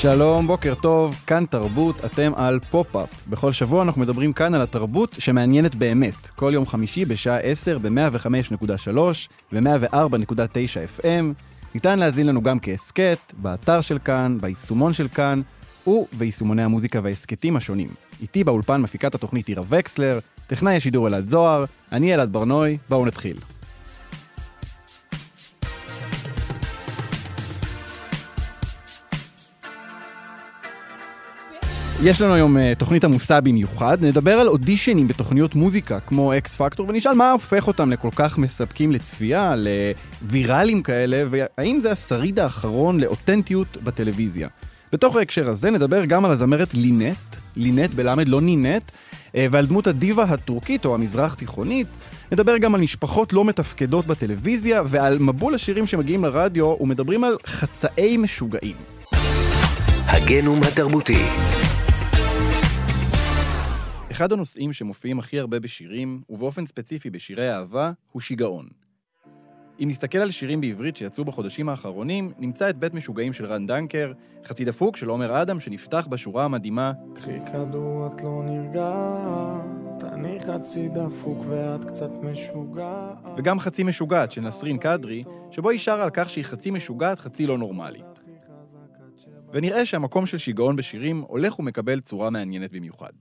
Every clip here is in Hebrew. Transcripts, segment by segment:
שלום, בוקר טוב, כאן תרבות, אתם על פופ-אפ. בכל שבוע אנחנו מדברים כאן על התרבות שמעניינת באמת. כל יום חמישי בשעה 10 ב-105.3 ו-104.9 FM. ניתן להאזין לנו גם כהסכת, באתר של כאן, ביישומון של כאן, וביישומוני המוזיקה וההסכתים השונים. איתי באולפן מפיקת התוכנית עירה וקסלר, טכנאי השידור אלעד זוהר, אני אלעד ברנוי, בואו נתחיל. יש לנו היום uh, תוכנית עמוסה במיוחד, נדבר על אודישנים בתוכניות מוזיקה כמו אקס פקטור ונשאל מה הופך אותם לכל כך מספקים לצפייה, לוויראלים כאלה, והאם זה השריד האחרון לאותנטיות בטלוויזיה. בתוך ההקשר הזה נדבר גם על הזמרת לינט, לינט בלמד לא נינט, uh, ועל דמות הדיבה הטורקית או המזרח תיכונית. נדבר גם על משפחות לא מתפקדות בטלוויזיה ועל מבול השירים שמגיעים לרדיו ומדברים על חצאי משוגעים. הגנום התרבותי אחד הנושאים שמופיעים הכי הרבה בשירים, ובאופן ספציפי בשירי אהבה, הוא שיגעון. אם נסתכל על שירים בעברית שיצאו בחודשים האחרונים, נמצא את בית משוגעים של רן דנקר, חצי דפוק של עומר אדם שנפתח בשורה המדהימה קחי כדור את לא נרגעת, אני חצי דפוק ואת קצת משוגעת. וגם חצי משוגעת של נסרין קדרי, שבו היא שרה על כך שהיא חצי משוגעת, חצי לא נורמלית. ונראה שהמקום של שיגעון בשירים הולך ומקבל צורה מעניינת במיוחד.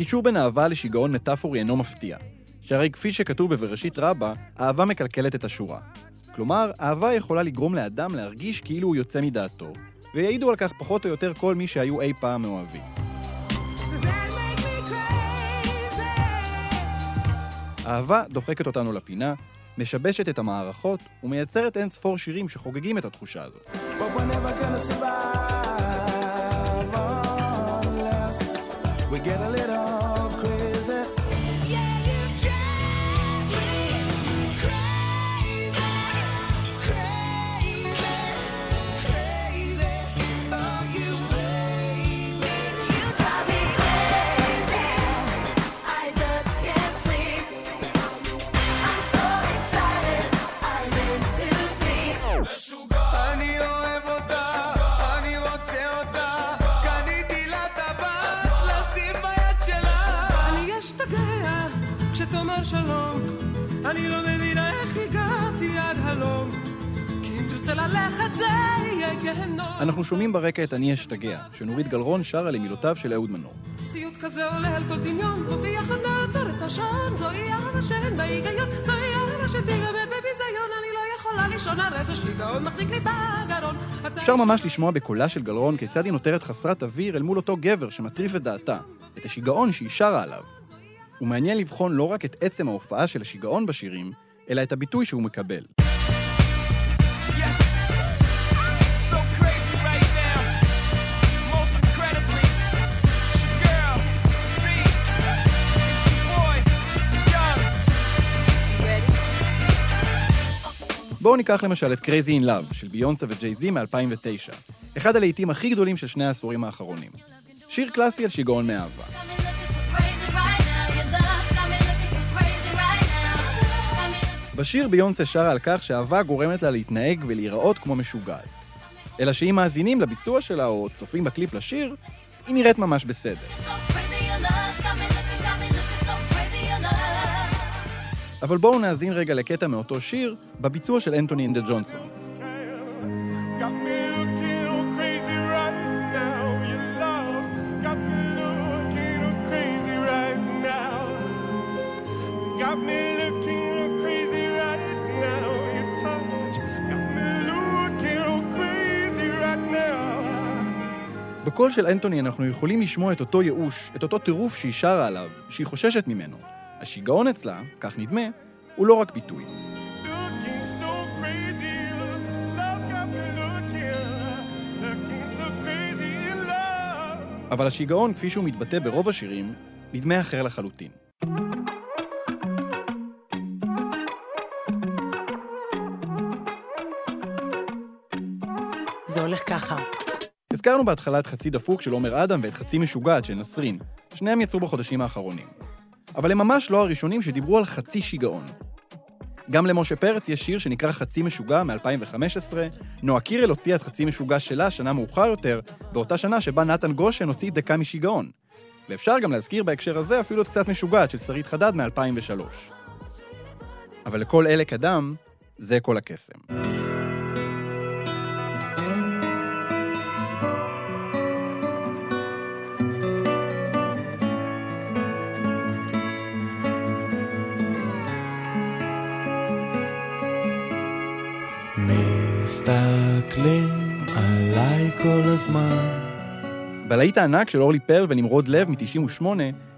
הקישור בין אהבה לשיגעון מטאפורי אינו מפתיע. שהרי כפי שכתוב בבראשית רבה, אהבה מקלקלת את השורה. כלומר, אהבה יכולה לגרום לאדם להרגיש כאילו הוא יוצא מדעתו, ויעידו על כך פחות או יותר כל מי שהיו אי פעם מאוהבים. אהבה דוחקת אותנו לפינה, משבשת את המערכות ומייצרת אין ספור שירים שחוגגים את התחושה הזאת. get a little אנחנו שומעים ברקע את "אני אשתגע", שנורית גלרון שרה למילותיו של אהוד מנור. סיוט כזה עולה על כל דמיון וביחד נעצור את השעון זוהי אהבה שאין בה היגיון זוהי אהבה שתיגמד בביזיון אני לא יכולה לישון על איזה שיגעון מחזיק לי בגרון אפשר ממש לשמוע בקולה של גלרון כיצד היא נותרת חסרת אוויר אל מול אותו גבר שמטריף את דעתה, את השיגעון שהיא שרה עליו. ומעניין לבחון לא רק את עצם ההופעה של השיגעון בשירים, אלא את הביטוי שהוא מקבל. So בואו ניקח למשל את Crazy in Love של ביונסה וג'יי-זי מ-2009, אחד הלהיטים הכי גדולים של שני העשורים האחרונים. שיר קלאסי על שיגעון מאהבה. בשיר ביונסה שרה על כך שאהבה גורמת לה להתנהג ולהיראות כמו משוגעת. אלא שאם מאזינים לביצוע שלה או צופים בקליפ לשיר, היא נראית ממש בסדר. so crazy. אבל בואו נאזין רגע לקטע מאותו שיר בביצוע של אנטוני אנדה ג'ונסון. Got me looking crazy right now. Your touch got me looking crazy right now. בקול של אנטוני אנחנו יכולים לשמוע את אותו ייאוש, את אותו טירוף שהיא שרה עליו, שהיא חוששת ממנו. השיגעון אצלה, כך נדמה, הוא לא רק ביטוי. אבל השיגעון, כפי שהוא מתבטא ברוב השירים, נדמה אחר לחלוטין. זה הולך ככה. הזכרנו בהתחלה את חצי דפוק של עומר אדם ואת חצי משוגעת של נסרין. שניהם יצאו בחודשים האחרונים. אבל הם ממש לא הראשונים שדיברו על חצי שיגעון. גם למשה פרץ יש שיר שנקרא חצי משוגע מ-2015, נועה קירל הוציאה את חצי משוגע שלה שנה מאוחר יותר, באותה שנה שבה נתן גושן הוציא דקה משיגעון. ואפשר גם להזכיר בהקשר הזה אפילו את קצת משוגעת של שרית חדד מ-2003. אבל לכל אלה קדם, זה כל הקסם. מסתכלים עליי כל הזמן. בלהיט הענק של אורלי פרל ונמרוד לב מ-98,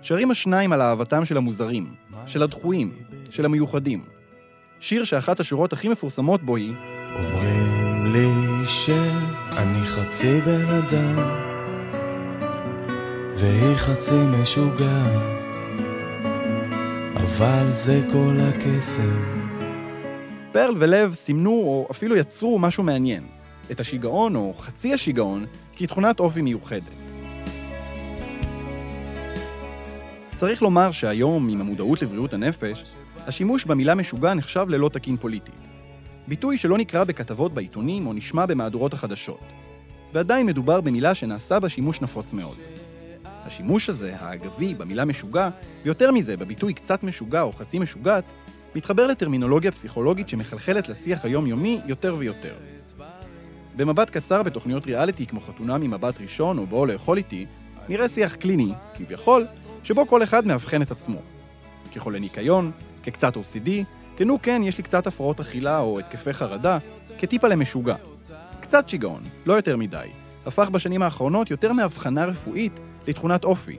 שרים השניים על אהבתם של המוזרים, של הדחויים, של המיוחדים. שיר שאחת השורות הכי מפורסמות בו היא אומרים לי שאני חצי בן אדם, והיא חצי משוגעת, אבל זה כל הקסם. פרל ולב סימנו או אפילו יצרו משהו מעניין, את השיגעון או חצי השיגעון כתכונת אופי מיוחדת. צריך לומר שהיום, עם המודעות לבריאות הנפש, השימוש במילה משוגע נחשב ללא תקין פוליטית. ביטוי שלא נקרא בכתבות בעיתונים או נשמע במהדורות החדשות. ועדיין מדובר במילה שנעשה בה שימוש נפוץ מאוד. השימוש הזה, האגבי, במילה משוגע, ויותר מזה, בביטוי קצת משוגע או חצי משוגעת, מתחבר לטרמינולוגיה פסיכולוגית שמחלחלת לשיח היומיומי יותר ויותר. במבט קצר בתוכניות ריאליטי כמו חתונה ממבט ראשון או בואו לאכול איתי, נראה שיח קליני, כביכול, שבו כל אחד מאבחן את עצמו. כחולה ניקיון, כקצת OCD, כנו כן, יש לי קצת הפרעות אכילה או התקפי חרדה, כטיפה למשוגע. קצת שיגעון, לא יותר מדי, הפך בשנים האחרונות יותר מהבחנה רפואית לתכונת אופי.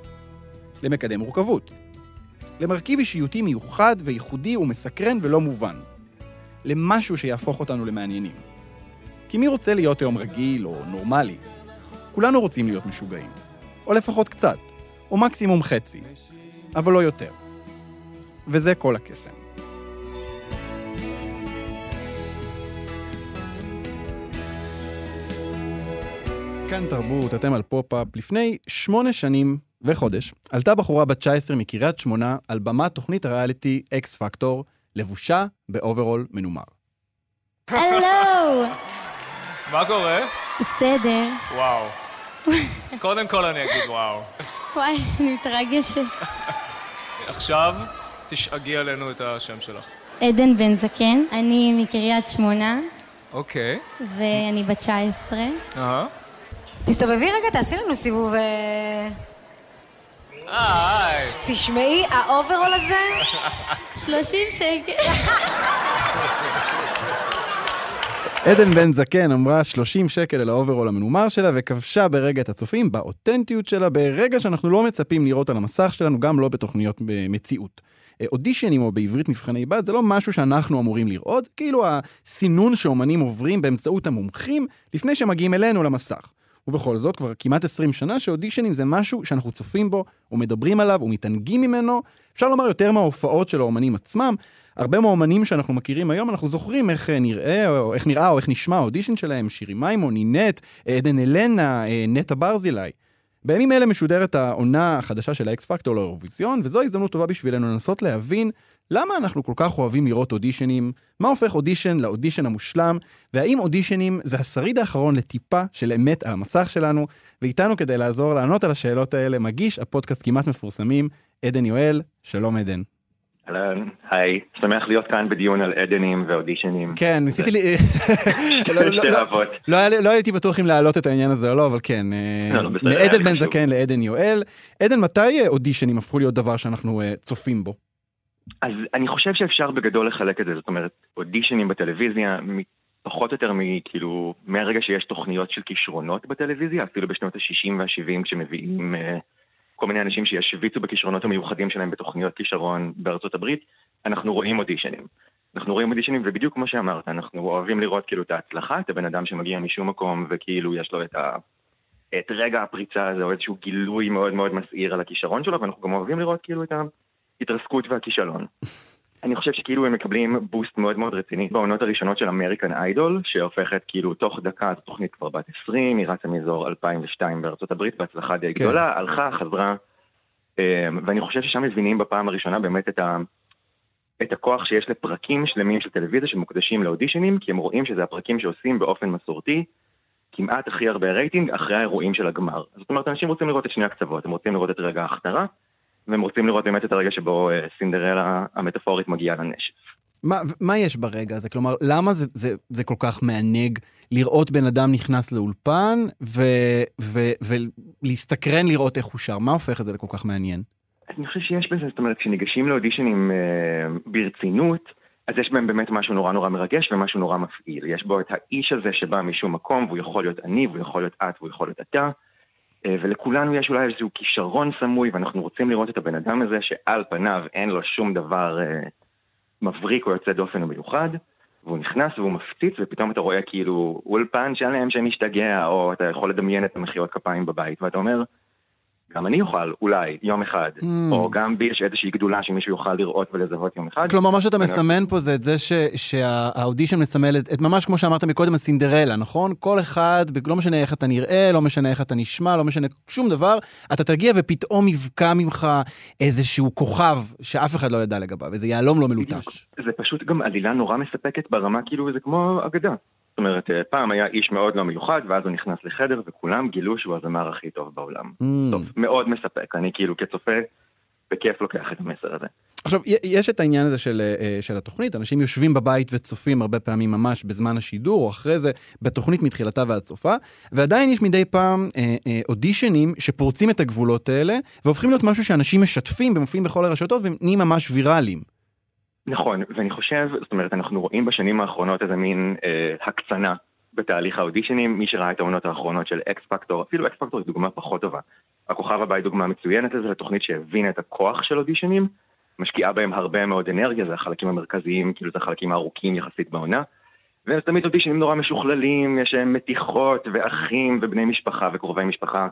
למקדם מורכבות. למרכיב אישיותי מיוחד וייחודי ומסקרן ולא מובן. למשהו שיהפוך אותנו למעניינים. כי מי רוצה להיות היום רגיל או נורמלי? כולנו רוצים להיות משוגעים. או לפחות קצת. או מקסימום חצי. אבל לא יותר. וזה כל הקסם. כאן תרבות, אתם על פופ-אפ. לפני שמונה שנים וחודש, עלתה בחורה בת 19 מקריית שמונה על במת תוכנית הריאליטי אקס פקטור, לבושה באוברול מנומר. הלו, מה קורה? בסדר. וואו. קודם כל אני אגיד וואו. וואי, אני מתרגשת. עכשיו תשאגי עלינו את השם שלך. עדן בן זקן, אני מקריית שמונה, אוקיי. ואני בת 19. אהה. תסתובבי רגע, תעשי לנו סיבוב... אה, אה, היי. תשמעי, האוברול הזה... 30 שקל. עדן בן זקן אמרה 30 שקל על האוברול המנומר שלה וכבשה ברגע את הצופים באותנטיות שלה, ברגע שאנחנו לא מצפים לראות על המסך שלנו, גם לא בתוכניות. אה, אודישנים או בעברית מבחני בד זה לא משהו שאנחנו אמורים לראות, זה כאילו הסינון שאומנים עוברים באמצעות המומחים לפני שמגיעים אלינו למסך. ובכל זאת, כבר כמעט 20 שנה שאודישנים זה משהו שאנחנו צופים בו, ומדברים עליו, ומתענגים ממנו, אפשר לומר יותר מההופעות של האומנים עצמם. הרבה מהאומנים שאנחנו מכירים היום, אנחנו זוכרים איך אה, נראה, או איך נראה, או איך נשמע האודישן שלהם, שירי מימון, נינט, עדן אלנה, אה, נטע ברזילי. בימים אלה משודרת העונה החדשה של האקס פקטור לאירוויזיון, וזו הזדמנות טובה בשבילנו לנסות להבין למה אנחנו כל כך אוהבים לראות אודישנים, מה הופך אודישן לאודישן המושלם, והאם אודישנים זה השריד האחרון לטיפה של אמת על המסך שלנו, ואיתנו כדי לעזור לענות על השאלות האלה, מגיש הפודקאסט כמעט מפורסמים, עדן יואל, שלום עדן. אהלן, היי, שמח להיות כאן בדיון על עדנים ואודישנים. כן, ניסיתי לי... לא- לא- לא-. לא הייתי בטוח אם להעלות את העניין הזה או לא, אבל כן. אה, מעדן בן. זקן לעדן יואל. עדן, מתי אודישנים הפכו להיות דבר שאנחנו אה, צופים בו? אז אני חושב שאפשר בגדול לחלק את זה, זאת אומרת, אודישנים בטלוויזיה, פחות או יותר מכאילו, מהרגע שיש תוכניות של כישרונות בטלוויזיה, אפילו בשנות ה-60 וה-70 כשמביאים אה, כל מיני אנשים שישוויצו בכישרונות המיוחדים שלהם בתוכניות כישרון בארצות הברית, אנחנו רואים אודישנים. אנחנו רואים אודישנים, ובדיוק כמו שאמרת, אנחנו אוהבים לראות כאילו את ההצלחה, את הבן אדם שמגיע משום מקום, וכאילו יש לו את, ה... את רגע הפריצה הזה, או איזשהו גילוי מאוד מאוד מסעיר על הכישרון שלו, ואנחנו גם אוהבים לראות כאילו את ההתרסקות והכישלון. אני חושב שכאילו הם מקבלים בוסט מאוד מאוד רציני בעונות הראשונות של אמריקן איידול, שהופכת כאילו תוך דקה, זו תוכנית כבר בת 20, היא רצה מאזור 2002 בארצות הברית בהצלחה די כן. גדולה, הלכה, חזרה, אה, ואני חושב ששם מבינים בפעם הראשונה באמת את, ה, את הכוח שיש לפרקים שלמים של טלוויזיה שמוקדשים לאודישנים, כי הם רואים שזה הפרקים שעושים באופן מסורתי כמעט הכי הרבה רייטינג אחרי האירועים של הגמר. זאת אומרת, אנשים רוצים לראות את שני הקצוות, הם רוצים לראות את רגע ההכתרה, והם רוצים לראות באמת את הרגע שבו אה, סינדרלה המטאפורית מגיעה לנשף. מה, מה יש ברגע הזה? כלומר, למה זה, זה, זה כל כך מענג לראות בן אדם נכנס לאולפן ו, ו, ולהסתקרן לראות איך הוא שר? מה הופך את זה לכל כך מעניין? אני חושב שיש בזה, זאת אומרת, כשניגשים לאודישנים אה, ברצינות, אז יש בהם באמת משהו נורא נורא מרגש ומשהו נורא מפעיל. יש בו את האיש הזה שבא משום מקום, והוא יכול להיות אני, והוא יכול להיות את, והוא יכול להיות אתה, ולכולנו יש אולי איזשהו כישרון סמוי, ואנחנו רוצים לראות את הבן אדם הזה שעל פניו אין לו שום דבר אה, מבריק או יוצא דופן או מיוחד, והוא נכנס והוא מפציץ, ופתאום אתה רואה כאילו אולפן שלם שמשתגע, או אתה יכול לדמיין את המחיאות כפיים בבית, ואתה אומר, גם אני אוכל, אולי, יום אחד, Mm. או גם בי יש איזושהי גדולה שמישהו יוכל לראות ולזהות יום אחד. כלומר, מה שאתה ואני- מסמן פה זה את זה ש, שהאודישן מסמל את, את ממש כמו שאמרת מקודם, הסינדרלה, נכון? כל אחד, לא משנה איך אתה נראה, לא משנה איך אתה נשמע, לא משנה שום דבר, אתה תגיע ופתאום יבקע ממך איזשהו כוכב שאף אחד לא ידע לגביו, איזה יהלום לא מלוטש. זה פשוט גם עלילה נורא מספקת ברמה, כאילו זה כמו אגדה. זאת אומרת, אה, פעם היה איש מאוד לא מיוחד, ואז הוא נכנס לחדר וכולם גילו שהוא הזמר הכי טוב בעולם. Mm. טוב, מאוד מספק, אני כאילו כצופה, בכיף לוקח את המסר הזה. עכשיו, יש את העניין הזה של, אה, של התוכנית, אנשים יושבים בבית וצופים הרבה פעמים ממש בזמן השידור, או אחרי זה, בתוכנית מתחילתה ועד סופה, ועדיין יש מדי פעם אה, אה, אודישנים שפורצים את הגבולות האלה, והופכים להיות משהו שאנשים משתפים ומופיעים בכל הרשתות, והם נהיים ממש ויראליים. נכון, ואני חושב, זאת אומרת, אנחנו רואים בשנים האחרונות איזה מין אה, הקצנה בתהליך האודישנים. מי שראה את העונות האחרונות של אקס פקטור, אפילו אקס פקטור היא דוגמה פחות טובה. הכוכב הבא היא דוגמה מצוינת לזה, לתוכנית שהבינה את הכוח של אודישנים, משקיעה בהם הרבה מאוד אנרגיה, זה החלקים המרכזיים, כאילו זה החלקים הארוכים יחסית בעונה. וזה תמיד אודישנים נורא משוכללים, יש אה, מתיחות ואחים ובני משפחה וקרובי משפחה.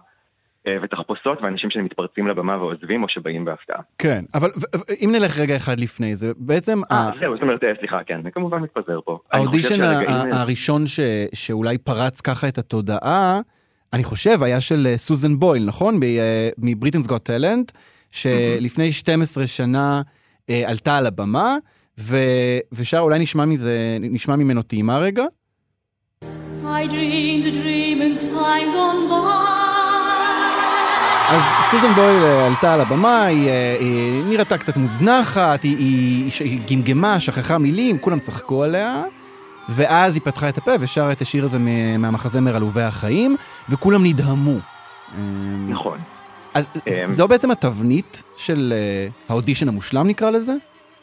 אה, ותחפושות ואנשים שמתפרצים לבמה ועוזבים או שבאים בהפתעה. כן, אבל אם נלך רגע אחד לפני זה, בעצם אה, זהו, זאת אומרת, אה, סליחה, כן, זה כמובן מתפזר פה. האודישן הראשון שאולי פרץ ככה את התודעה, אני חושב, היה של אה, סוזן בויל, נכון? ב- מבריטנס גוט טלנט, שלפני 12 שנה עלתה על הבמה, ושאר, אולי נשמע מזה, נשמע ממנו טעימה רגע. I dreamed a dream in time gone by. אז סוזן בויל אה, עלתה על הבמה, היא, אה, היא נראתה קצת מוזנחת, היא, היא, היא גמגמה, שכחה מילים, כולם צחקו עליה, ואז היא פתחה את הפה ושרה את השיר הזה מהמחזמר עלובי החיים, וכולם נדהמו. נכון. אז אמ, זו בעצם התבנית של אה, האודישן המושלם נקרא לזה?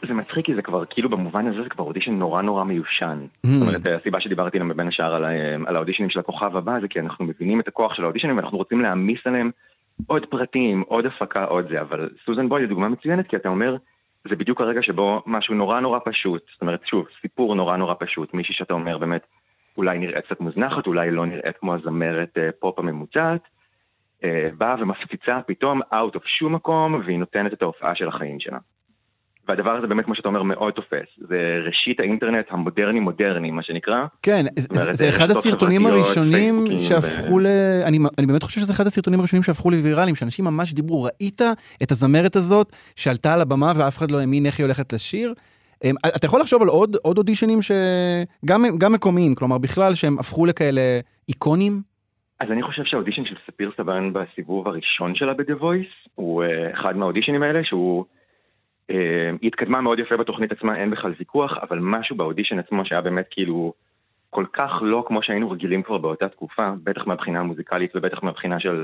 זה מצחיק כי זה כבר, כאילו במובן הזה זה כבר אודישן נורא נורא מיושן. Mm. זאת אומרת, הסיבה שדיברתי עליהם בין השאר על, על האודישנים של הכוכב הבא זה כי אנחנו מבינים את הכוח של האודישנים ואנחנו רוצים להעמיס עליהם עוד פרטים, עוד הפקה, עוד זה, אבל סוזן בוי היא דוגמה מצוינת כי אתה אומר, זה בדיוק הרגע שבו משהו נורא נורא פשוט, זאת אומרת, שוב, סיפור נורא נורא פשוט, מישהי שאתה אומר באמת, אולי נראית קצת מוזנחת, אולי לא נראית כמו הזמרת אה, פופ הממוצעת, אה, באה ומפציצה פתאום out of שום מקום, והיא נותנת את ההופעה של החיים שלה. והדבר הזה באמת, כמו שאתה אומר, מאוד תופס. זה ראשית האינטרנט המודרני-מודרני, מה שנקרא. כן, זה, זה אחד רשתות הסרטונים הראשונים שהפכו ל... אני, אני באמת חושב שזה אחד הסרטונים הראשונים שהפכו לוויראליים, שאנשים ממש דיברו, ראית את הזמרת הזאת שעלתה על הבמה ואף אחד לא האמין איך היא הולכת לשיר? אמ, אתה יכול לחשוב על עוד, עוד אודישנים שגם גם מקומיים, כלומר בכלל שהם הפכו לכאלה איקונים? אז אני חושב שהאודישן של ספיר סבן בסיבוב הראשון שלה ב-The Voice, הוא אה, אחד מהאודישנים האלה, שהוא... אה, היא התקדמה מאוד יפה בתוכנית עצמה, אין בכלל ויכוח, אבל משהו באודישן עצמו שהיה באמת כאילו כל כך לא כמו שהיינו רגילים כבר באותה תקופה, בטח מהבחינה המוזיקלית ובטח מהבחינה של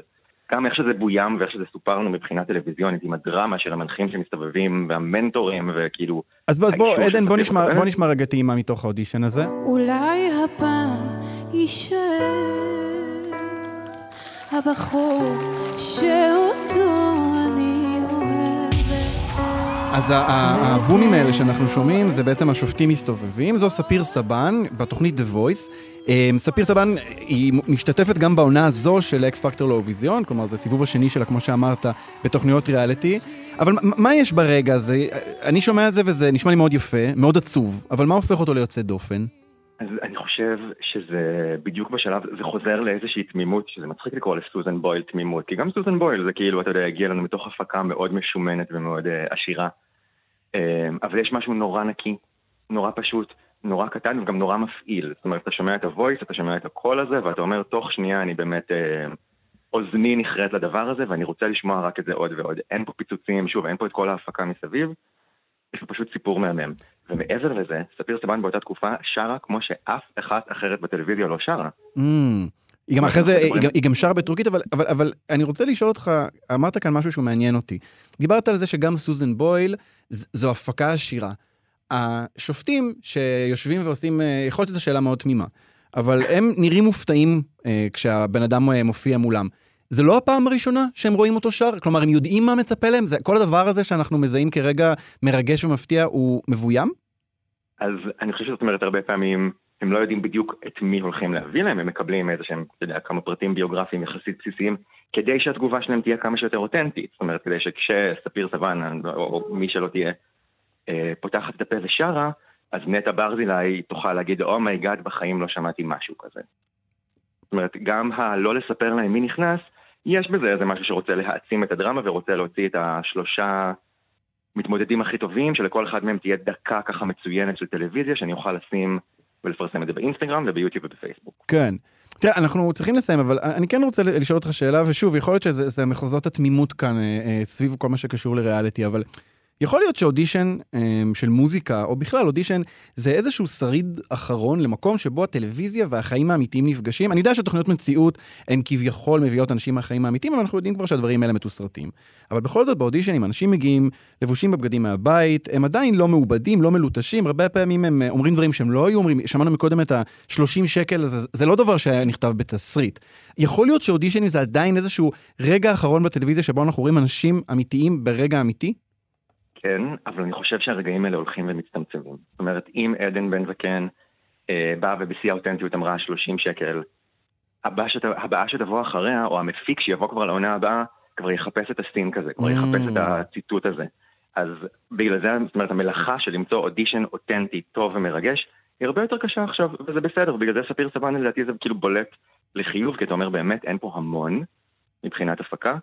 גם איך שזה בוים ואיך שזה סופר לנו מבחינה טלוויזיונית, עם הדרמה של המנחים שמסתובבים והמנטורים וכאילו... אז בוא, אז בוא עדן, בוא נשמע. בוא נשמע רגע טעימה מתוך האודישן הזה. אולי הפעם יישאר הבחור שאותו אז הבומים האלה שאנחנו שומעים, זה בעצם השופטים מסתובבים. זו ספיר סבן, בתוכנית The Voice. אמ, ספיר סבן היא משתתפת גם בעונה הזו של אקס פקטור לאירוויזיון, כלומר זה הסיבוב השני שלה, כמו שאמרת, בתוכניות ריאליטי. אבל מה יש ברגע הזה? אני שומע את זה וזה נשמע לי מאוד יפה, מאוד עצוב, אבל מה הופך אותו ליוצא דופן? אז אני חושב שזה בדיוק בשלב, זה חוזר לאיזושהי תמימות, שזה מצחיק לקרוא לסוזן בויל תמימות, כי גם סוזן בויל זה כאילו, אתה יודע, הגיע לנו מתוך הפקה מאוד משומנת ומאוד uh, עשירה. Uh, אבל יש משהו נורא נקי, נורא פשוט, נורא קטן וגם נורא מפעיל. זאת אומרת, אתה שומע את הוויס, אתה שומע את הקול הזה, ואתה אומר, תוך שנייה אני באמת, uh, אוזני נחרט לדבר הזה, ואני רוצה לשמוע רק את זה עוד ועוד. אין פה פיצוצים, שוב, אין פה את כל ההפקה מסביב, יש פה פשוט סיפור מהמם. ומעבר לזה, ספיר סבן באותה תקופה שרה כמו שאף אחת אחרת בטלוויזיה לא שרה. Mm. היא גם אחרי זה, היא גם, היא גם שרה בטורקית, אבל, אבל, אבל אני רוצה לשאול אותך, אמרת כאן משהו שהוא מעניין אותי. דיברת על זה שגם סוזן בויל זו הפקה עשירה. השופטים שיושבים ועושים, אה, יכול להיות שזו שאלה מאוד תמימה, אבל הם נראים מופתעים אה, כשהבן אדם אה, מופיע מולם. זה לא הפעם הראשונה שהם רואים אותו שר? כלומר, הם יודעים מה מצפה להם? זה, כל הדבר הזה שאנחנו מזהים כרגע מרגש ומפתיע הוא מבוים? אז אני חושב שזאת אומרת, הרבה פעמים הם לא יודעים בדיוק את מי הולכים להביא להם, הם מקבלים איזה שהם, אתה יודע, כמה פרטים ביוגרפיים יחסית בסיסיים, כדי שהתגובה שלהם תהיה כמה שיותר אותנטית. זאת אומרת, כדי שכשספיר סבן, או, מי שלא תהיה, אה, פותחת את הפה ושרה, אז נטע ברזילי תוכל להגיד, oh my god, בחיים לא שמעתי משהו כזה. זאת אומרת, גם הלא לספר להם מי נכנס, יש בזה איזה משהו שרוצה להעצים את הדרמה ורוצה להוציא את השלושה מתמודדים הכי טובים, שלכל אחד מהם תהיה דקה ככה מצוינת של טלוויזיה, שאני אוכל לשים ולפרסם את זה באינסטגרם וביוטיוב ובפייסבוק. כן. תראה, אנחנו צריכים לסיים, אבל אני כן רוצה לשאול אותך שאלה, ושוב, יכול להיות שזה זה מחוזות התמימות כאן אה, אה, סביב כל מה שקשור לריאליטי, אבל יכול להיות שאודישן אה, של מוזיקה, או בכלל אודישן, זה איזשהו שריד אחרון למקום שבו הטלוויזיה והחיים האמיתיים נפגשים. אני יודע שתוכניות מציאות הן כביכול מביאות אנשים מהחיים האמיתיים, אבל אנחנו יודעים כבר שהדברים האלה מתוסרטים. אבל בכל זאת באודישנים אנשים מגיעים לבושים בבגדים מהבית, הם עדיין לא מעובדים, לא מלוטשים, הרבה פעמים הם אה, אומרים דברים שהם לא היו אומרים, שמענו מקודם את ה-30 שקל, זה, זה לא דבר שנכתב בתסריט. יכול להיות שאודישנים זה עדיין איזשהו רגע אחרון בטלוויזיה שבו אנחנו רואים אנשים אמיתיים ברגע אמיתי? כן, אבל אני חושב שהרגעים האלה הולכים ומצטמצמים. זאת אומרת, אם עדן בן זקן אה, באה ובשיא האותנטיות אמרה 30 שקל, הבאה, שת, הבאה שתבוא אחריה, או המפיק שיבוא כבר לעונה הבאה, כבר יחפש את הסטים כזה, כבר יחפש את הציטוט הזה. אז בגלל זה, זאת אומרת, המלאכה של למצוא אודישן אותנטי, טוב ומרגש, היא הרבה יותר קשה עכשיו, וזה בסדר, בגלל זה ספיר סבן לדעתי זה כאילו בולט לחיוב, כי אתה אומר באמת אין פה המון מבחינת הפקה,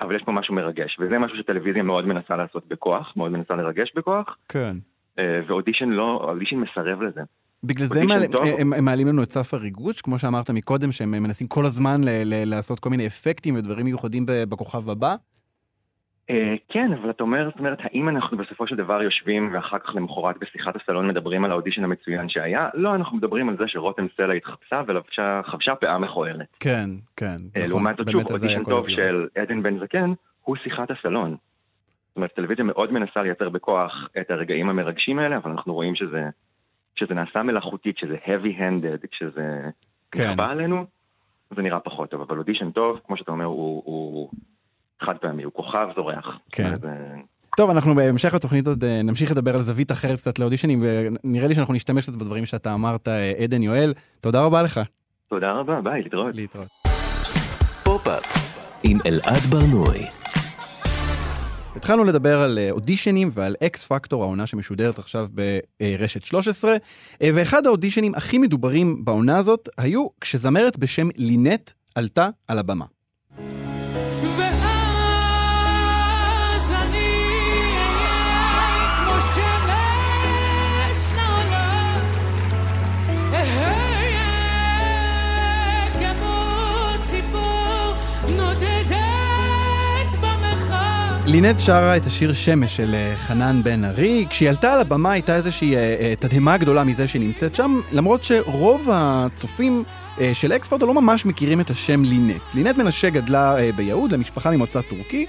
אבל יש פה משהו מרגש, וזה משהו שטלוויזיה מאוד מנסה לעשות בכוח, מאוד מנסה לרגש בכוח, כן. אה, ואודישן לא, אודישן מסרב לזה. בגלל זה הם. הם, הם מעלים לנו את סף הריגוש, כמו שאמרת מקודם, שהם מנסים כל הזמן ל- ל- לעשות כל מיני אפקטים ודברים מיוחדים בכוכב הבא. אה, כן, אבל אתה אומר, זאת אומרת, האם אנחנו בסופו של דבר יושבים ואחר כך למחרת בשיחת הסלון מדברים על האודישן המצוין שהיה? לא, אנחנו מדברים על זה שרותם סלע התחפשה וחבשה פאה מכוערת. כן, כן. אה, נכון, לעומת זאת, שוב, אודישן טוב. של עדן בן זקן, הוא שיחת הסלון. זאת אומרת, טלוויזיה מאוד מנסה לייצר בכוח את הרגעים המרגשים האלה, אבל אנחנו רואים שזה, שזה נעשה מלאכותית, שזה heavy-handed, כשזה כן. נכפה עלינו, זה נראה פחות טוב. אבל אודישן טוב, כמו שאתה אומר, הוא, הוא חד פעמי, הוא כוכב זורח. כן. אז, אה, טוב, אנחנו בהמשך התוכנית עוד אה, נמשיך לדבר על זווית אחרת קצת לאודישנים, ונראה לי שאנחנו נשתמש קצת בדברים שאתה אמרת, אה, עדן יואל. תודה רבה לך. תודה רבה, ביי, להתראות. להתראות. פופ-אפ עם אלעד ברנוי. התחלנו לדבר על אודישנים ועל אקס פקטור, העונה שמשודרת עכשיו ברשת 13, אה, ואחד האודישנים הכי מדוברים בעונה הזאת היו כשזמרת בשם לינט עלתה על הבמה. ואז לינט שרה את השיר שמש של אה, חנן בן ארי. כשהיא עלתה על הבמה הייתה איזושהי אה, אה, תדהמה גדולה מזה שהיא נמצאת שם, למרות שרוב הצופים של אקס פקטור לא ממש מכירים את השם לינט. לינט מנשה גדלה ביהוד למשפחה ממוצא טורקי. היא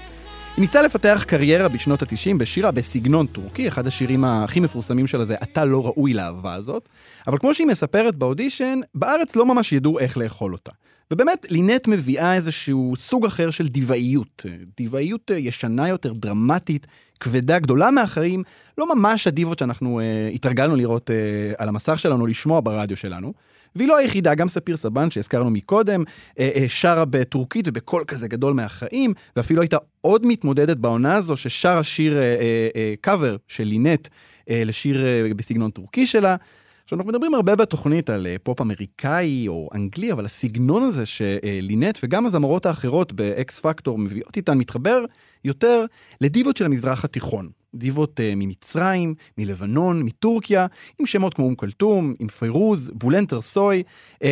ניסתה לפתח קריירה בשנות ה-90 בשירה בסגנון טורקי, אחד השירים הכי מפורסמים שלה זה "אתה לא ראוי לאהבה הזאת", אבל כמו שהיא מספרת באודישן, בארץ לא ממש ידעו איך לאכול אותה. ובאמת, לינט מביאה איזשהו סוג אחר של דיוואיות. דיוואיות אה, ישנה יותר, דרמטית, כבדה, גדולה מהחיים, לא ממש הדיבות שאנחנו אה, התרגלנו לראות אה, על המסך שלנו, לשמוע ברדיו שלנו. והיא לא היחידה, גם ספיר סבן שהזכרנו מקודם, אה, אה, שרה בטורקית ובקול כזה גדול מהחיים, ואפילו הייתה עוד מתמודדת בעונה הזו ששרה שיר אה, אה, אה, קאבר של לינט אה, לשיר אה, בסגנון טורקי שלה. עכשיו, אנחנו מדברים הרבה בתוכנית על אה, פופ אמריקאי או אנגלי, אבל הסגנון הזה שלינט וגם הזמרות האחרות באקס פקטור מביאות איתן מתחבר יותר לדיבות של המזרח התיכון. דיבות uh, ממצרים, מלבנון, מטורקיה, עם שמות כמו אום כולתום, עם פיירוז, בולנט ארסוי. Um,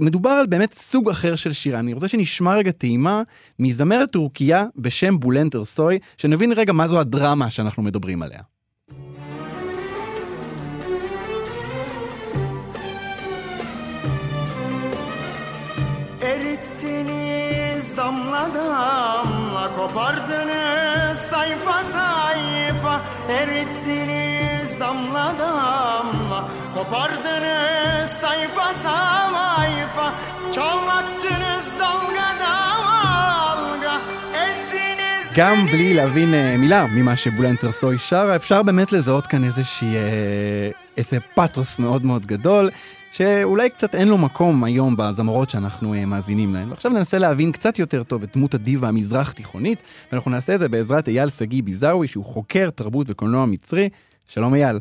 מדובר על באמת סוג אחר של שירה. אני רוצה שנשמע רגע טעימה מזמרת טורקיה בשם בולנט ארסוי, שנבין רגע מה זו הדרמה שאנחנו מדברים עליה. Erittiniz damla damla Kopardınız sayfa sayfa Erittiniz damla damla Kopardınız sayfa sayfa Çalmattınız dalga dalga Ezdiniz גם בלי להבין אה, מילה ממה שבולנטר סוי שרה, אפשר באמת לזהות כאן איזושהי, אה, איזה פאתוס מאוד מאוד גדול, שאולי קצת אין לו מקום היום בזמרות שאנחנו אה, מאזינים להן. ועכשיו ננסה להבין קצת יותר טוב את דמות הדיבה המזרח-תיכונית, ואנחנו נעשה את זה בעזרת אייל שגיא ביזאווי, שהוא חוקר תרבות וקולנוע מצרי. שלום אייל.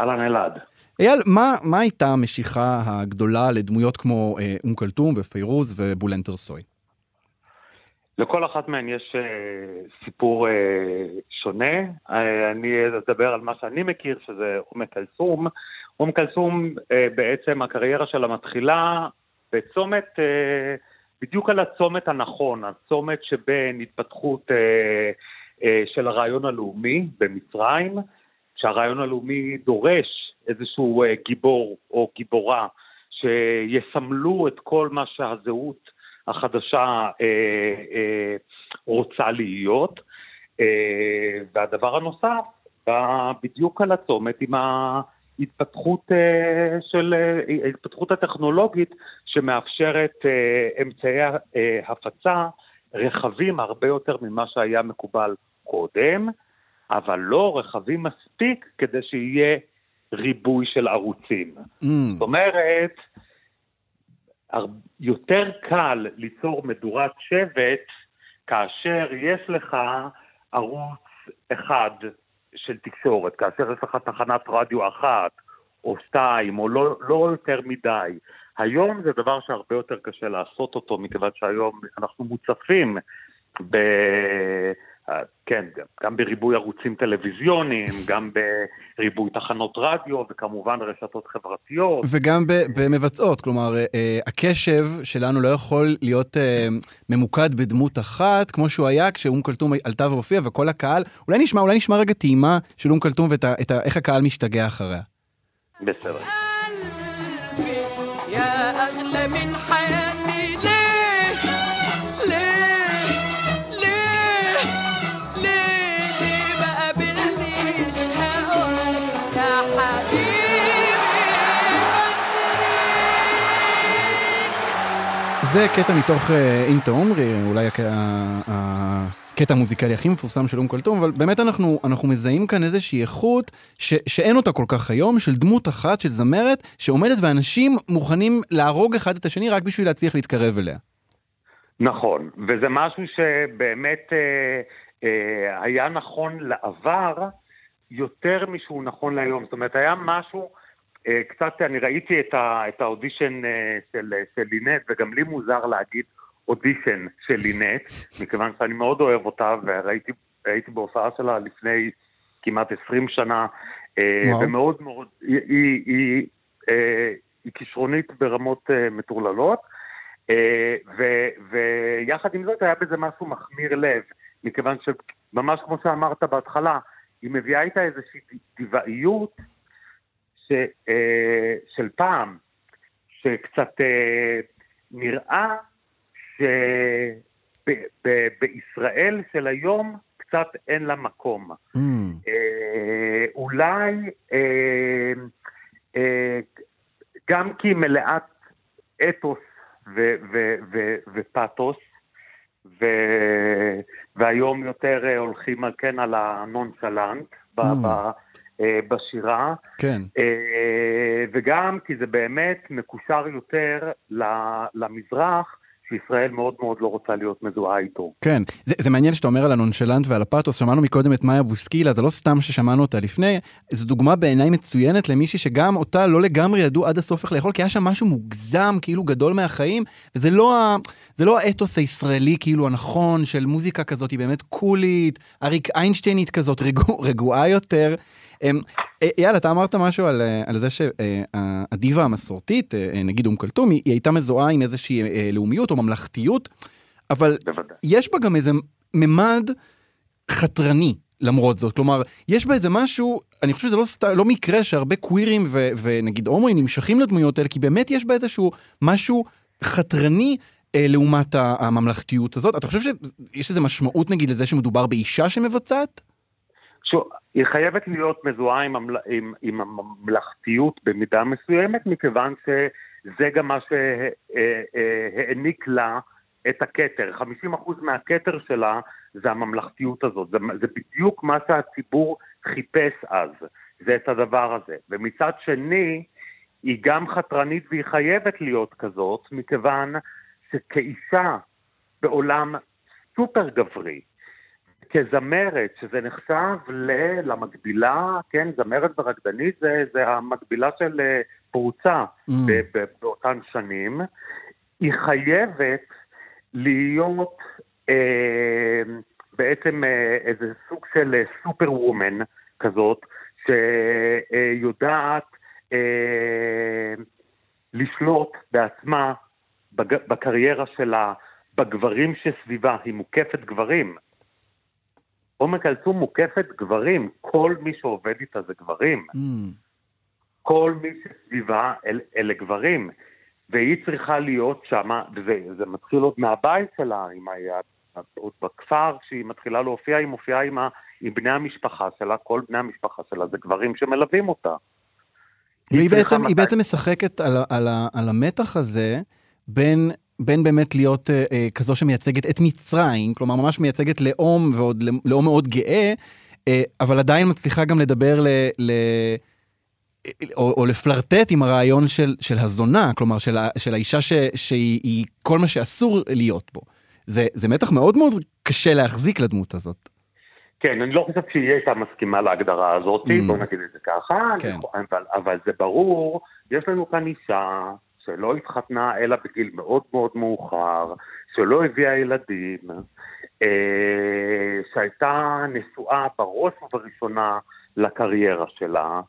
אהלן אלעד. אייל, מה, מה הייתה המשיכה הגדולה לדמויות כמו אה, אום כלתום ופיירוז ובולנטר סוי? לכל אחת מהן יש אה, סיפור אה, שונה. אה, אני אדבר על מה שאני מכיר, שזה אום כלסום. אום כלסום, אה, בעצם הקריירה שלה מתחילה בצומת, אה, בדיוק על הצומת הנכון, הצומת שבין התפתחות אה, של הרעיון הלאומי במצרים, שהרעיון הלאומי דורש איזשהו גיבור או גיבורה שיסמלו את כל מה שהזהות החדשה רוצה להיות. והדבר הנוסף, בדיוק על הצומת עם ההתפתחות אה, של, אה, ההתפתחות הטכנולוגית שמאפשרת אה, אמצעי הפצה רחבים הרבה יותר ממה שהיה מקובל קודם, אבל לא רחבים מספיק כדי שיהיה ריבוי של ערוצים. Mm. זאת אומרת, יותר קל ליצור מדורת שבט כאשר יש לך ערוץ אחד של תקשורת, כאשר יש לך תחנת רדיו אחת או שתיים, או לא, לא יותר מדי. היום זה דבר שהרבה יותר קשה לעשות אותו, מכיוון שהיום אנחנו מוצפים ב... כן, גם, גם בריבוי ערוצים טלוויזיוניים, גם בריבוי תחנות רדיו, וכמובן רשתות חברתיות. וגם ב- במבצעות, כלומר, אה, אה, הקשב שלנו לא יכול להיות אה, ממוקד בדמות אחת, כמו שהוא היה כשאום כלתום עלתה והופיעה, וכל הקהל, אולי נשמע, אולי נשמע רגע טעימה של אום כלתום ואיך הקהל משתגע אחריה. בסדר. זה קטע מתוך אה, אינטה עומרי, אולי הקטע המוזיקלי הכי מפורסם של אום כלתום, אבל באמת אנחנו, אנחנו מזהים כאן איזושהי איכות ש, שאין אותה כל כך היום, של דמות אחת, של זמרת, שעומדת ואנשים מוכנים להרוג אחד את השני רק בשביל להצליח להתקרב אליה. נכון, וזה משהו שבאמת אה, אה, היה נכון לעבר יותר משהוא נכון להיום. זאת אומרת, היה משהו, אה, קצת, אני ראיתי את, ה, את האודישן אה, של, של לינט, וגם לי מוזר להגיד אודישן של לינט, מכיוון שאני מאוד אוהב אותה, וראיתי הייתי בהופעה שלה לפני כמעט 20 שנה, אה, וואו. ומאוד מאוד, היא, היא, היא, אה, היא כישרונית ברמות אה, מטורללות. אה, ו- ויחד עם זאת היה בזה משהו מחמיר לב, מכיוון שממש כמו שאמרת בהתחלה, היא מביאה איתה איזושהי דיוואיות ש, אה, של פעם, שקצת אה, נראה שבישראל של היום קצת אין לה מקום. Mm. אה, אולי אה, אה, גם כי היא מלאת אתוס ו- ו- ו- ופתוס, ו- והיום יותר אה, הולכים על כן על הנונשלנט Mm. ב- בשירה, כן. אה, וגם כי זה באמת מקושר יותר למזרח, שישראל מאוד מאוד לא רוצה להיות מזוהה איתו. כן, זה, זה מעניין שאתה אומר על הנונשלנט ועל הפאתוס, שמענו מקודם את מאיה בוסקילה, זה לא סתם ששמענו אותה לפני, זו דוגמה בעיניי מצוינת למישהי שגם אותה לא לגמרי ידעו עד הסוף איך לאכול, כי היה שם משהו מוגזם, כאילו גדול מהחיים, וזה לא, ה, זה לא האתוס הישראלי כאילו הנכון של מוזיקה כזאת, היא באמת קולית, אריק איינשטיינית כזאת, רגוע, רגועה יותר. אמ, אה, אייל, אתה אמרת משהו על, אה, על זה שהדיבה המסורתית, אה, אה, נגיד אום כלתום, היא הייתה מזוהה עם איזושהי לאומיות או ממלכתיות, אבל בוודאי. יש בה גם איזה ממד חתרני. למרות זאת, כלומר, יש בה איזה משהו, אני חושב שזה לא, סת... לא מקרה שהרבה קווירים ו... ונגיד הומואים נמשכים לדמויות האלה, כי באמת יש בה איזשהו משהו חתרני אה, לעומת הממלכתיות הזאת. אתה חושב שיש איזה משמעות נגיד לזה שמדובר באישה שמבצעת? היא חייבת להיות מזוהה עם, הממל... עם, עם הממלכתיות במידה מסוימת, מכיוון שזה גם מה שהעניק לה את הכתר. 50% מהכתר שלה זה הממלכתיות הזאת. זה, זה בדיוק מה שהציבור חיפש אז, זה את הדבר הזה. ומצד שני, היא גם חתרנית והיא חייבת להיות כזאת, מכיוון שכאישה בעולם סופר גברי, כזמרת, שזה נחשב ל- למקבילה, כן, זמרת ורקדנית זה, זה המקבילה של אה, פרוצה Mm. באותן שנים, היא חייבת להיות אה, בעצם אה, איזה סוג של סופר וומן כזאת, שיודעת אה, לשלוט בעצמה בג- בקריירה שלה, בגברים שסביבה, היא מוקפת גברים. עומר כלתום מוקפת גברים, כל מי שעובד איתה זה גברים. כל מי שסביבה אל, אלה גברים. והיא צריכה להיות שמה, וזה זה מתחיל עוד מהבית שלה, עם היד, עוד בכפר, כשהיא מתחילה להופיע, היא מופיעה עם, ה, עם בני המשפחה שלה, כל בני המשפחה שלה זה גברים שמלווים אותה. והיא בעצם, מתי- בעצם משחקת על, ה- על, ה- על המתח הזה בין, בין באמת להיות אה, אה, כזו שמייצגת את מצרים, כלומר ממש מייצגת לאום ועוד לאום מאוד גאה, אה, אבל עדיין מצליחה גם לדבר ל... ל או, או לפלרטט עם הרעיון של, של הזונה, כלומר של, ה- של האישה ש, שהיא היא כל מה שאסור להיות בו. זה, זה מתח מאוד מאוד קשה להחזיק לדמות הזאת. כן, אני לא חושב שהיא הייתה מסכימה להגדרה הזאת, Mm. בוא נגיד את זה ככה, כן. אבל, אבל זה ברור, יש לנו כאן אישה שלא התחתנה אלא בגיל מאוד מאוד מאוחר, שלא הביאה ילדים, אה, שהייתה נשואה בראש ובראשונה לקריירה שלה,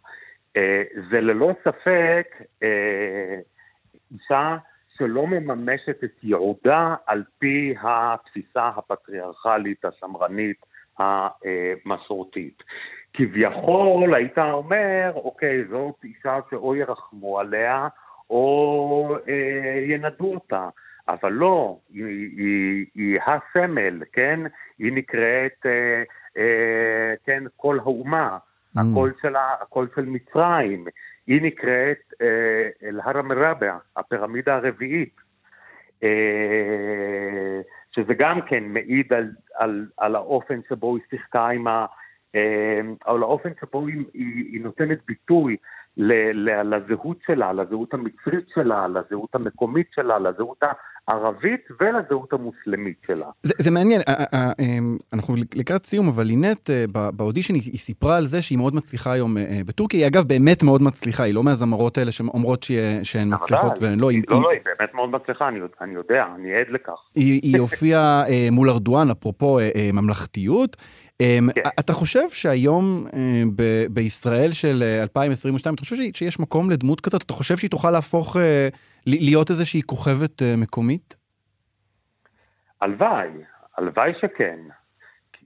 אה, זה ללא ספק אה, אישה שלא מממשת את ייעודה על פי התפיסה הפטריארכלית, השמרנית, המסורתית. כביכול היית אומר, אוקיי, זאת אישה שאו ירחמו עליה או אה, ינדו אותה. אבל לא, היא, היא, היא הסמל, כן? היא נקראת, אה, אה, כן, כל האומה, Mm. הקול שלה, הקול של מצרים. היא נקראת אה, אל-הרם רבע, הפירמידה הרביעית. אה, שזה גם כן מעיד על, על, על האופן שבו היא שיחקה עם ה... אה, על האופן שבו היא, היא, היא נותנת ביטוי לזהות שלה, לזהות המצרית שלה, לזהות המקומית שלה, לזהות הערבית ולזהות המוסלמית שלה. זה, זה מעניין, א- א- א- אמ, אנחנו לקראת סיום, אבל לינט אה, באודישן היא, סיפרה על זה שהיא מאוד מצליחה היום אה, אה, בטורקיה, היא אגב באמת מאוד מצליחה, היא לא מהזמרות האלה שאומרות שהן מצליחות והן לא, לא, לא, היא באמת מאוד מצליחה, אני, יודע, אני עד לכך. היא, הופיעה אה, מול ארדואן, אפרופו אה, אה, ממלכתיות. אה, אתה חושב שהיום אה, ב- בישראל של אה, 2022, אתה חושב שיש מקום לדמות כזאת? אתה חושב שהיא תוכל להפוך, אה, להיות איזושהי כוכבת אה, מקומית? הלוואי, הלוואי שכן.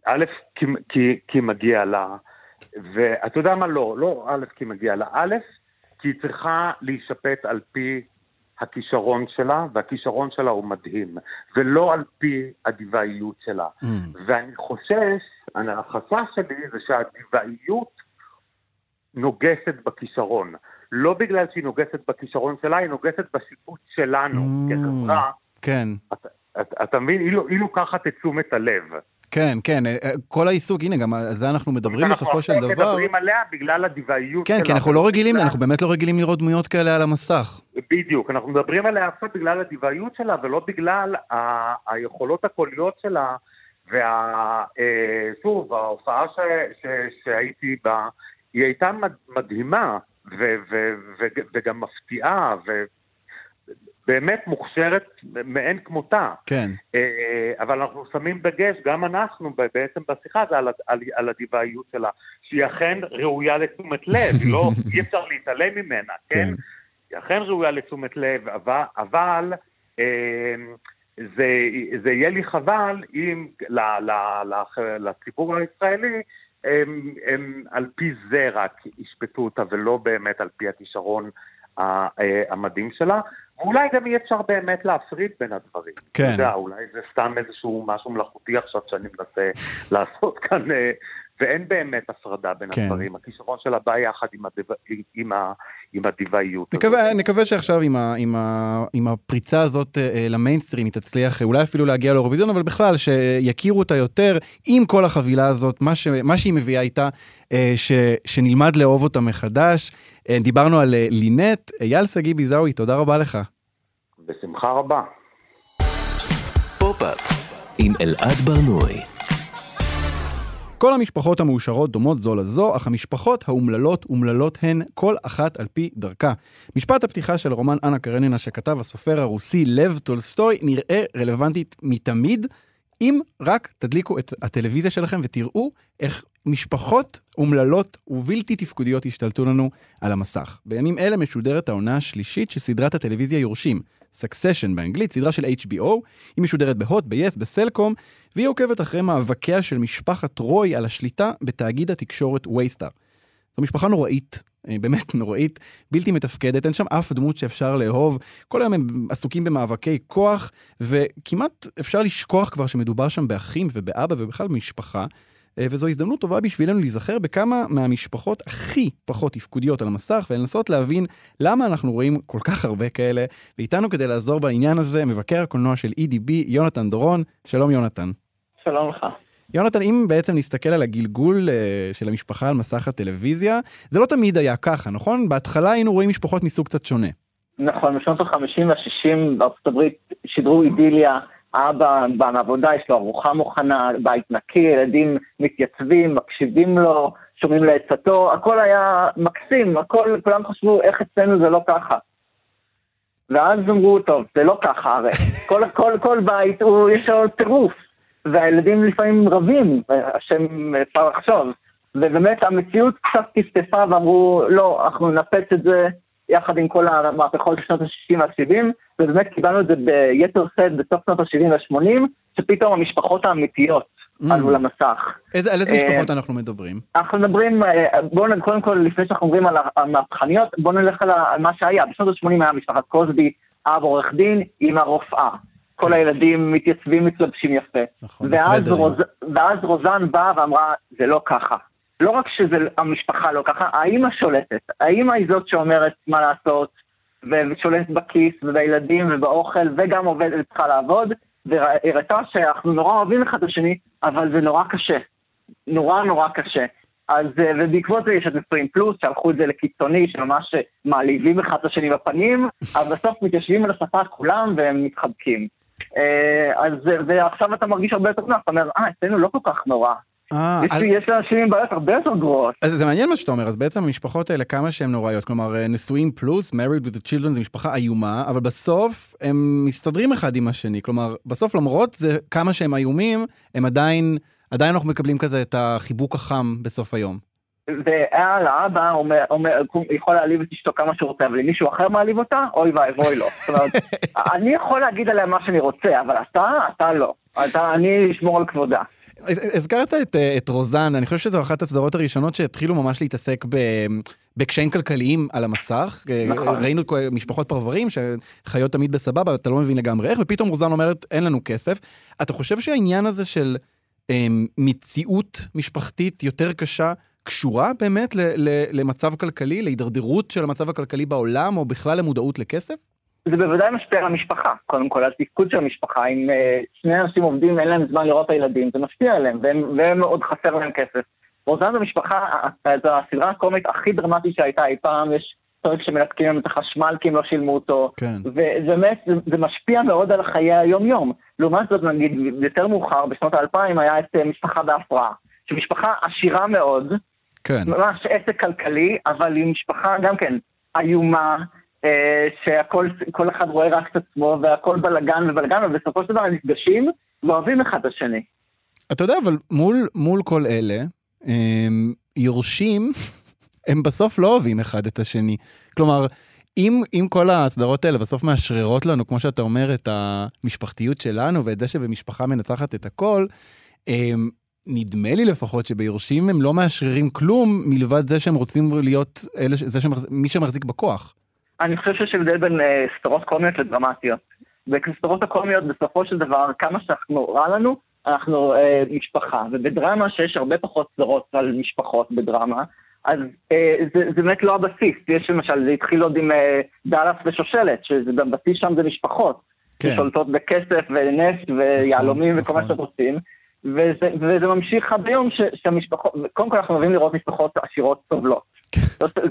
א', כי, כי, כי מגיע לה, ואתה יודע מה? לא, לא א', כי מגיע לה. א', כי היא צריכה להישפט על פי הכישרון שלה, והכישרון שלה הוא מדהים, ולא על פי הדיוואיות שלה. ואני חושש, החשש שלי זה שהדיוואיות נוגסת בכישרון. לא בגלל שהיא נוגסת בכישרון שלה, היא נוגסת בשיפוט שלנו Mm. כחברה. כן. אתה, אתה מבין? היא, היא לוקחת את תשומת הלב. כן, כן, אה, כל העיסוק, הנה, גם על זה אנחנו מדברים אנחנו בסופו של דבר. מדברים עליה בגלל הדיוואיות כן, שלה. כי אנחנו לא רגילים, ובגלל- אנחנו באמת לא רגילים לראות דמויות כאלה על המסך. בדיוק, אנחנו מדברים עליה עכשיו בגלל הדיוואיות שלה ולא בגלל ה- היכולות הקוליות שלה וה... אה, שוב, ההופעה ש, ש, שהייתי בה, היא הייתה מד, מדהימה ו, ו, ו, וגם מפתיעה ובאמת מוכשרת מאין כמותה. כן. אה, אבל אנחנו שמים דגש, גם אנחנו בעצם בשיחה, זה על, על, על הדיוואיות שלה, שהיא אכן ראויה לתשומת לב, לא, אי אפשר להתעלם ממנה, כן? כן. היא אכן ראויה לתשומת לב, אבל, אבל אה, זה, זה יהיה לי חבל אם לציבור הישראלי הם, הם על פי זה רק ישפטו אותה ולא באמת על פי הכישרון אה, המדהים שלה. ואולי גם אי אפשר באמת להפריד בין הדברים. כן. אתה יודע, אולי זה סתם איזשהו משהו מלאכותי עכשיו שאני מנסה לעשות כאן, אה, ואין באמת הפרדה בין כן. הדברים. הכישרון שלה בא יחד עם, הדיו... עם, ה... עם הדיוואיות. נקווה, נקווה שעכשיו עם, ה, עם, ה, עם הפריצה הזאת אה, אה, למיינסטרים היא תצליח אה, אולי אפילו להגיע לאירוויזיון, אבל בכלל שיכירו אותה יותר עם כל החבילה הזאת, מה, ש, מה שהיא מביאה איתה, אה, ש, שנלמד לאהוב אותה מחדש. אה, דיברנו על אה, לינט, אייל שגיא ביזאוי, תודה רבה לך. בשמחה רבה. פופ-אפ עם אלעד ברנוי. כל המשפחות המאושרות דומות זו לזו, אך המשפחות האומללות אומללות הן כל אחת על פי דרכה. משפט הפתיחה של רומן אנה קרנינה שכתב הסופר הרוסי לב טולסטוי נראה רלוונטית מתמיד, אם רק תדליקו את הטלוויזיה שלכם ותראו איך משפחות אומללות ובלתי תפקודיות השתלטו לנו על המסך. בימים אלה משודרת העונה השלישית של סדרת הטלוויזיה יורשים. Succession באנגלית, סדרה של HBO, היא משודרת בהוט, ב-yes, בסלקום, והיא עוקבת אחרי מאבקיה של משפחת רוי על השליטה בתאגיד התקשורת וייסטאר. זו משפחה נוראית, אה, באמת נוראית, בלתי מתפקדת, אין שם אף דמות שאפשר לאהוב. כל היום הם עסוקים במאבקי כוח, וכמעט אפשר לשכוח כבר שמדובר שם באחים ובאבא ובכלל במשפחה. אה, וזו הזדמנות טובה בשבילנו להיזכר בכמה מהמשפחות הכי פחות תפקודיות על המסך, ולנסות להבין למה אנחנו רואים כל כך הרבה כאלה. ואיתנו כדי לעזור בעניין הזה, מבקר הקולנוע של EDB, יונתן דורון. שלום יונתן. שלום לך. יונתן, אם בעצם נסתכל על הגלגול אה, של המשפחה על מסך הטלוויזיה, זה לא תמיד היה ככה, נכון? בהתחלה היינו רואים משפחות מסוג קצת שונה. נכון, בשנות ה-50 וה-60 בארצות הברית שידרו אידיליה, אבא בא מעבודה, יש לו ארוחה מוכנה, בית נקי, ילדים מתייצבים, מקשיבים לו, שומעים לעצתו, הכל היה מקסים, הכל, כולם חשבו איך אצלנו זה לא ככה. ואז אמרו, טוב, זה לא ככה הרי, כל, כל, כל בית הוא, יש לו טירוף, והילדים לפעמים רבים, השם אפשר לחשוב, ובאמת המציאות קצת טפטפה ואמרו, לא, אנחנו ננפץ את זה יחד עם כל המהפכות של שנות ה-60 וה-70, ובאמת קיבלנו את זה ביתר שאת בסוף שנות ה-70 וה-80, שפתאום המשפחות האמיתיות Mm. עלו למסך. איזה, על איזה אה, משפחות אנחנו מדברים? אנחנו מדברים, אה, בואו קודם כל, לפני שאנחנו מדברים על המהפכניות, בואו נלך על מה שהיה. בשנות ה-80 היה משפחת קוסבי, אב עורך דין, אמא רופאה. כל הילדים מתייצבים, מתלבשים יפה. נכון, ואז. רוז, ואז רוזן באה ואמרה, זה לא ככה. לא רק שהמשפחה לא ככה, האימא שולטת. האימא היא זאת שאומרת מה לעשות, ושולטת בכיס, ובילדים, ובאוכל, וגם עובדת, צריכה לעבוד, והראתה שאנחנו נורא אוהבים אחד את השני, אבל זה נורא קשה. נורא נורא קשה. אז, אה, ובעקבות זה יש את 20 פלוס, שהלכו את זה לקיצוני, שממש מעליבים אחד את השני בפנים, אבל בסוף מתיישבים על השפה כולם והם מתחבקים. אה, אז, ועכשיו אתה מרגיש הרבה יותר נוח, אתה אומר, אה, אצלנו לא כל כך נורא. אה, יש אז- לי- יש לאנשים עם בעיות הרבה יותר גרועות. אז זה מעניין מה שאתה אומר, אז בעצם המשפחות האלה, כמה שהן נוראיות, כלומר, אה, נשואים פלוס, married with the children, זו משפחה איומה, אבל בסוף הם מסתדרים אחד עם השני. כלומר, בסוף למרות זה כמה שהם איומים, הם עדיין, עדיין אנחנו מקבלים כזה את החיבוק החם בסוף היום. ועל האבא אומר, אומר, יכול להעליב את אשתו כמה שהוא רוצה, אבל אם מישהו אחר מעליב אותה, אוי ואבוי לו. זאת אומרת, אני יכול להגיד עליה מה שאני רוצה, אבל אתה, אתה לא. אתה, אני אשמור על כבודה. הז- הזכרת את, אה, את רוזן, אני חושב שזו אחת הסדרות הראשונות שהתחילו ממש להתעסק ב, בקשיים כלכליים על המסך. אה, נכון. ראינו משפחות פרברים שחיות תמיד בסבבה, אתה לא מבין לגמרי איך, ופתאום רוזן אומרת, אין לנו כסף. אתה חושב שהעניין הזה של אה, מציאות משפחתית יותר קשה קשורה באמת ל, ל, למצב כלכלי, להידרדרות של המצב הכלכלי בעולם, או בכלל למודעות לכסף? זה בוודאי משפיע על המשפחה, קודם כל, על תפקוד של המשפחה. אם uh, שני אנשים עובדים, אין להם זמן לראות את הילדים, זה משפיע עליהם, והם, והם עוד חסר להם כסף. רוזן זו משפחה, זו הסדרה הקומית הכי דרמטית שהייתה אי פעם, יש פרק שמנתקים להם את החשמל כי הם לא שילמו אותו, כן. ובאמת זה, זה משפיע מאוד על חיי היום-יום. לעומת זאת, נגיד, יותר מאוחר, בשנות האלפיים, היה את uh, משפחה בהפרעה, שמשפחה עשירה מאוד, כן. ממש עסק כלכלי, אבל היא משפחה גם כן איומה, אה, שהכל, כל אחד רואה רק את עצמו, והכל בלאגן ובלאגן, ובסופו של דבר הם נפגשים ואוהבים אחד את השני. אתה יודע, אבל מול, מול כל אלה, הם, יורשים, הם בסוף לא אוהבים אחד את השני. כלומר, אם, אם כל הסדרות האלה בסוף מאשררות לנו, כמו שאתה אומר, את המשפחתיות שלנו ואת זה שבמשפחה מנצחת את הכל, הם, נדמה לי לפחות שביורשים הם לא מאשררים כלום מלבד זה שהם רוצים להיות אלה, זה שמחז... מי שמחזיק בכוח. אני חושב שיש הבדל בין אה, סדרות קומיות לדרמטיות. בסדרות הקומיות, בסופו של דבר, כמה שאנחנו רע לנו, אנחנו אה, משפחה. ובדרמה, שיש הרבה פחות סדרות על משפחות בדרמה, אז אה, זה, זה באמת לא הבסיס. יש למשל, זה התחיל עוד עם אה, דאלאס ושושלת, שזה הבסיס שם זה משפחות. כן. ששולטות בכסף ונפט ויהלומים וכל מה שאתם רוצים. וזה, וזה ממשיך עד היום ש, שהמשפחות, קודם כל אנחנו אוהבים לראות משפחות עשירות סובלות.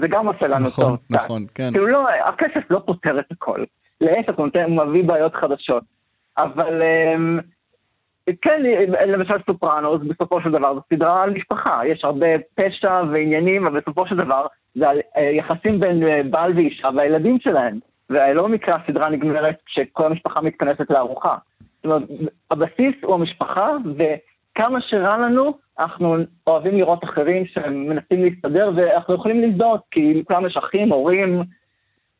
זה גם עושה לנו נכון, טוב. קצת. נכון, כן. כאילו לא, הכסף לא פותר את הכל. להפך, הוא מביא בעיות חדשות. אבל אמ, כן, למשל סופרנוס, בסופו של דבר זו סדרה על משפחה. יש הרבה פשע ועניינים, אבל בסופו של דבר זה על אה, יחסים בין אה, בעל ואישה והילדים שלהם. ולא במקרה הסדרה נגמרת כשכל המשפחה מתכנסת לארוחה. אומרת, הבסיס הוא המשפחה, וכמה שרע לנו, אנחנו אוהבים לראות אחרים שמנסים להסתדר, ואנחנו יכולים להזדהות, כי לכולם יש אחים, הורים,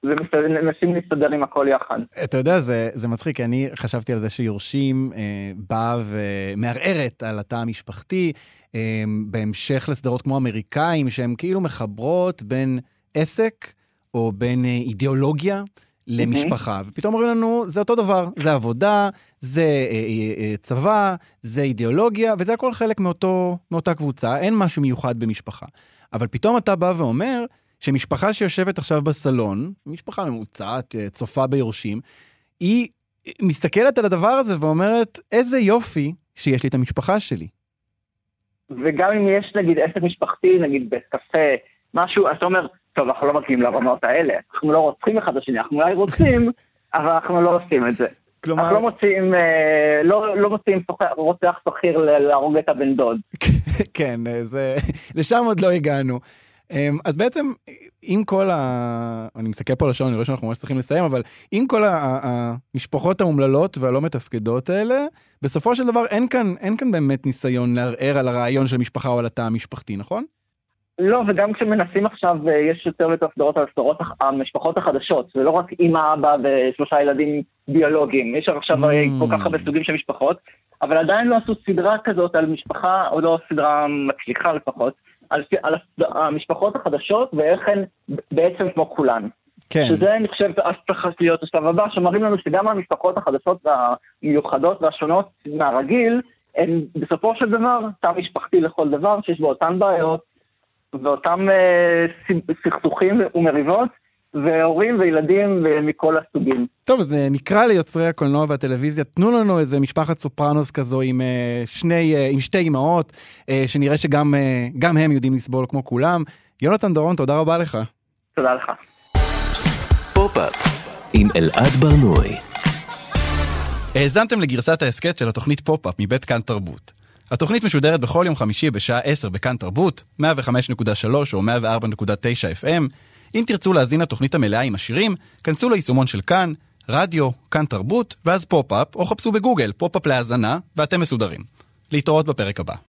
ומנסים להסתדר עם הכל יחד. אתה יודע, זה, זה מצחיק, כי אני חשבתי על זה שיורשים אה, באה ומערערת על התא המשפחתי, אה, בהמשך לסדרות כמו אמריקאים, שהן כאילו מחברות בין עסק או בין אה, אידיאולוגיה למשפחה. ופתאום אומרים לנו, זה אותו דבר, זה עבודה, זה אה, אה, אה, צבא, זה אידיאולוגיה, וזה הכל חלק מאותו, מאותה קבוצה, אין משהו מיוחד במשפחה. אבל פתאום אתה בא ואומר, שמשפחה שיושבת עכשיו בסלון, משפחה ממוצעת, צופה ביורשים, היא מסתכלת על הדבר הזה ואומרת, איזה יופי שיש לי את המשפחה שלי. וגם אם יש נגיד עסק משפחתי, נגיד בית קפה, משהו, אתה אומר, טוב, אנחנו לא מגיעים לרמות האלה, אנחנו לא רוצחים אחד את השני, אנחנו אולי רוצים, אבל אנחנו לא עושים את זה. כלומר... אנחנו לא מוצאים, אה, לא, לא מוצאים רוצח שכיר להרוג את הבן דוד. כן, אה, זה... לשם עוד לא הגענו. אמ, אז בעצם, עם כל ה... אני מסתכל פה על השעון, אני רואה שאנחנו ממש צריכים לסיים, אבל עם כל המשפחות האומללות והלא מתפקדות האלה, בסופו של דבר אין כאן, אין כאן באמת ניסיון לערער על הרעיון של משפחה או על התא המשפחתי, נכון? לא, וגם כשמנסים עכשיו, אה, יש יותר ויותר סדרות על הסדרות, הח- המשפחות החדשות, זה לא רק אמא, אבא ושלושה ילדים ביולוגיים, יש עכשיו אה, כל כך הרבה סוגים של משפחות, אבל עדיין לא עשו סדרה כזאת על משפחה, או לא סדרה מצליחה לפחות, על, על המשפחות החדשות ואיך הן בעצם כמו כולן. כן. שזה אני חושב צריך להיות השלב הבא, שמראים לנו שגם המשפחות החדשות והמיוחדות והשונות מהרגיל, הן בסופו של דבר תא משפחתי לכל דבר, שיש בו אותן בעיות ואותם אה, סכסוכים ומריבות, והורים וילדים מכל הסוגים. טוב, אז אה, נקרא ליוצרי הקולנוע והטלוויזיה, תנו לנו איזה משפחת סופרנוס כזו עם, אה, שני, אה, עם שתי אמהות, אה, שנראה שגם אה, גם הם יודעים לסבול כמו כולם. יונתן דורון, תודה רבה לך. תודה לך. פופ-אפ עם אלעד ברנוי. האזנתם לגרסת ההסכת של התוכנית פופ-אפ מבית כאן תרבות. התוכנית משודרת בכל יום חמישי בשעה 10 בכאן תרבות, 105.3 או 104.9 FM. אם תרצו להאזין לתוכנית המלאה עם השירים, כנסו ליישומון של כאן, רדיו, כאן תרבות, ואז פופ-אפ, או חפשו בגוגל פופ-אפ להאזנה, ואתם מסודרים. להתראות בפרק הבא.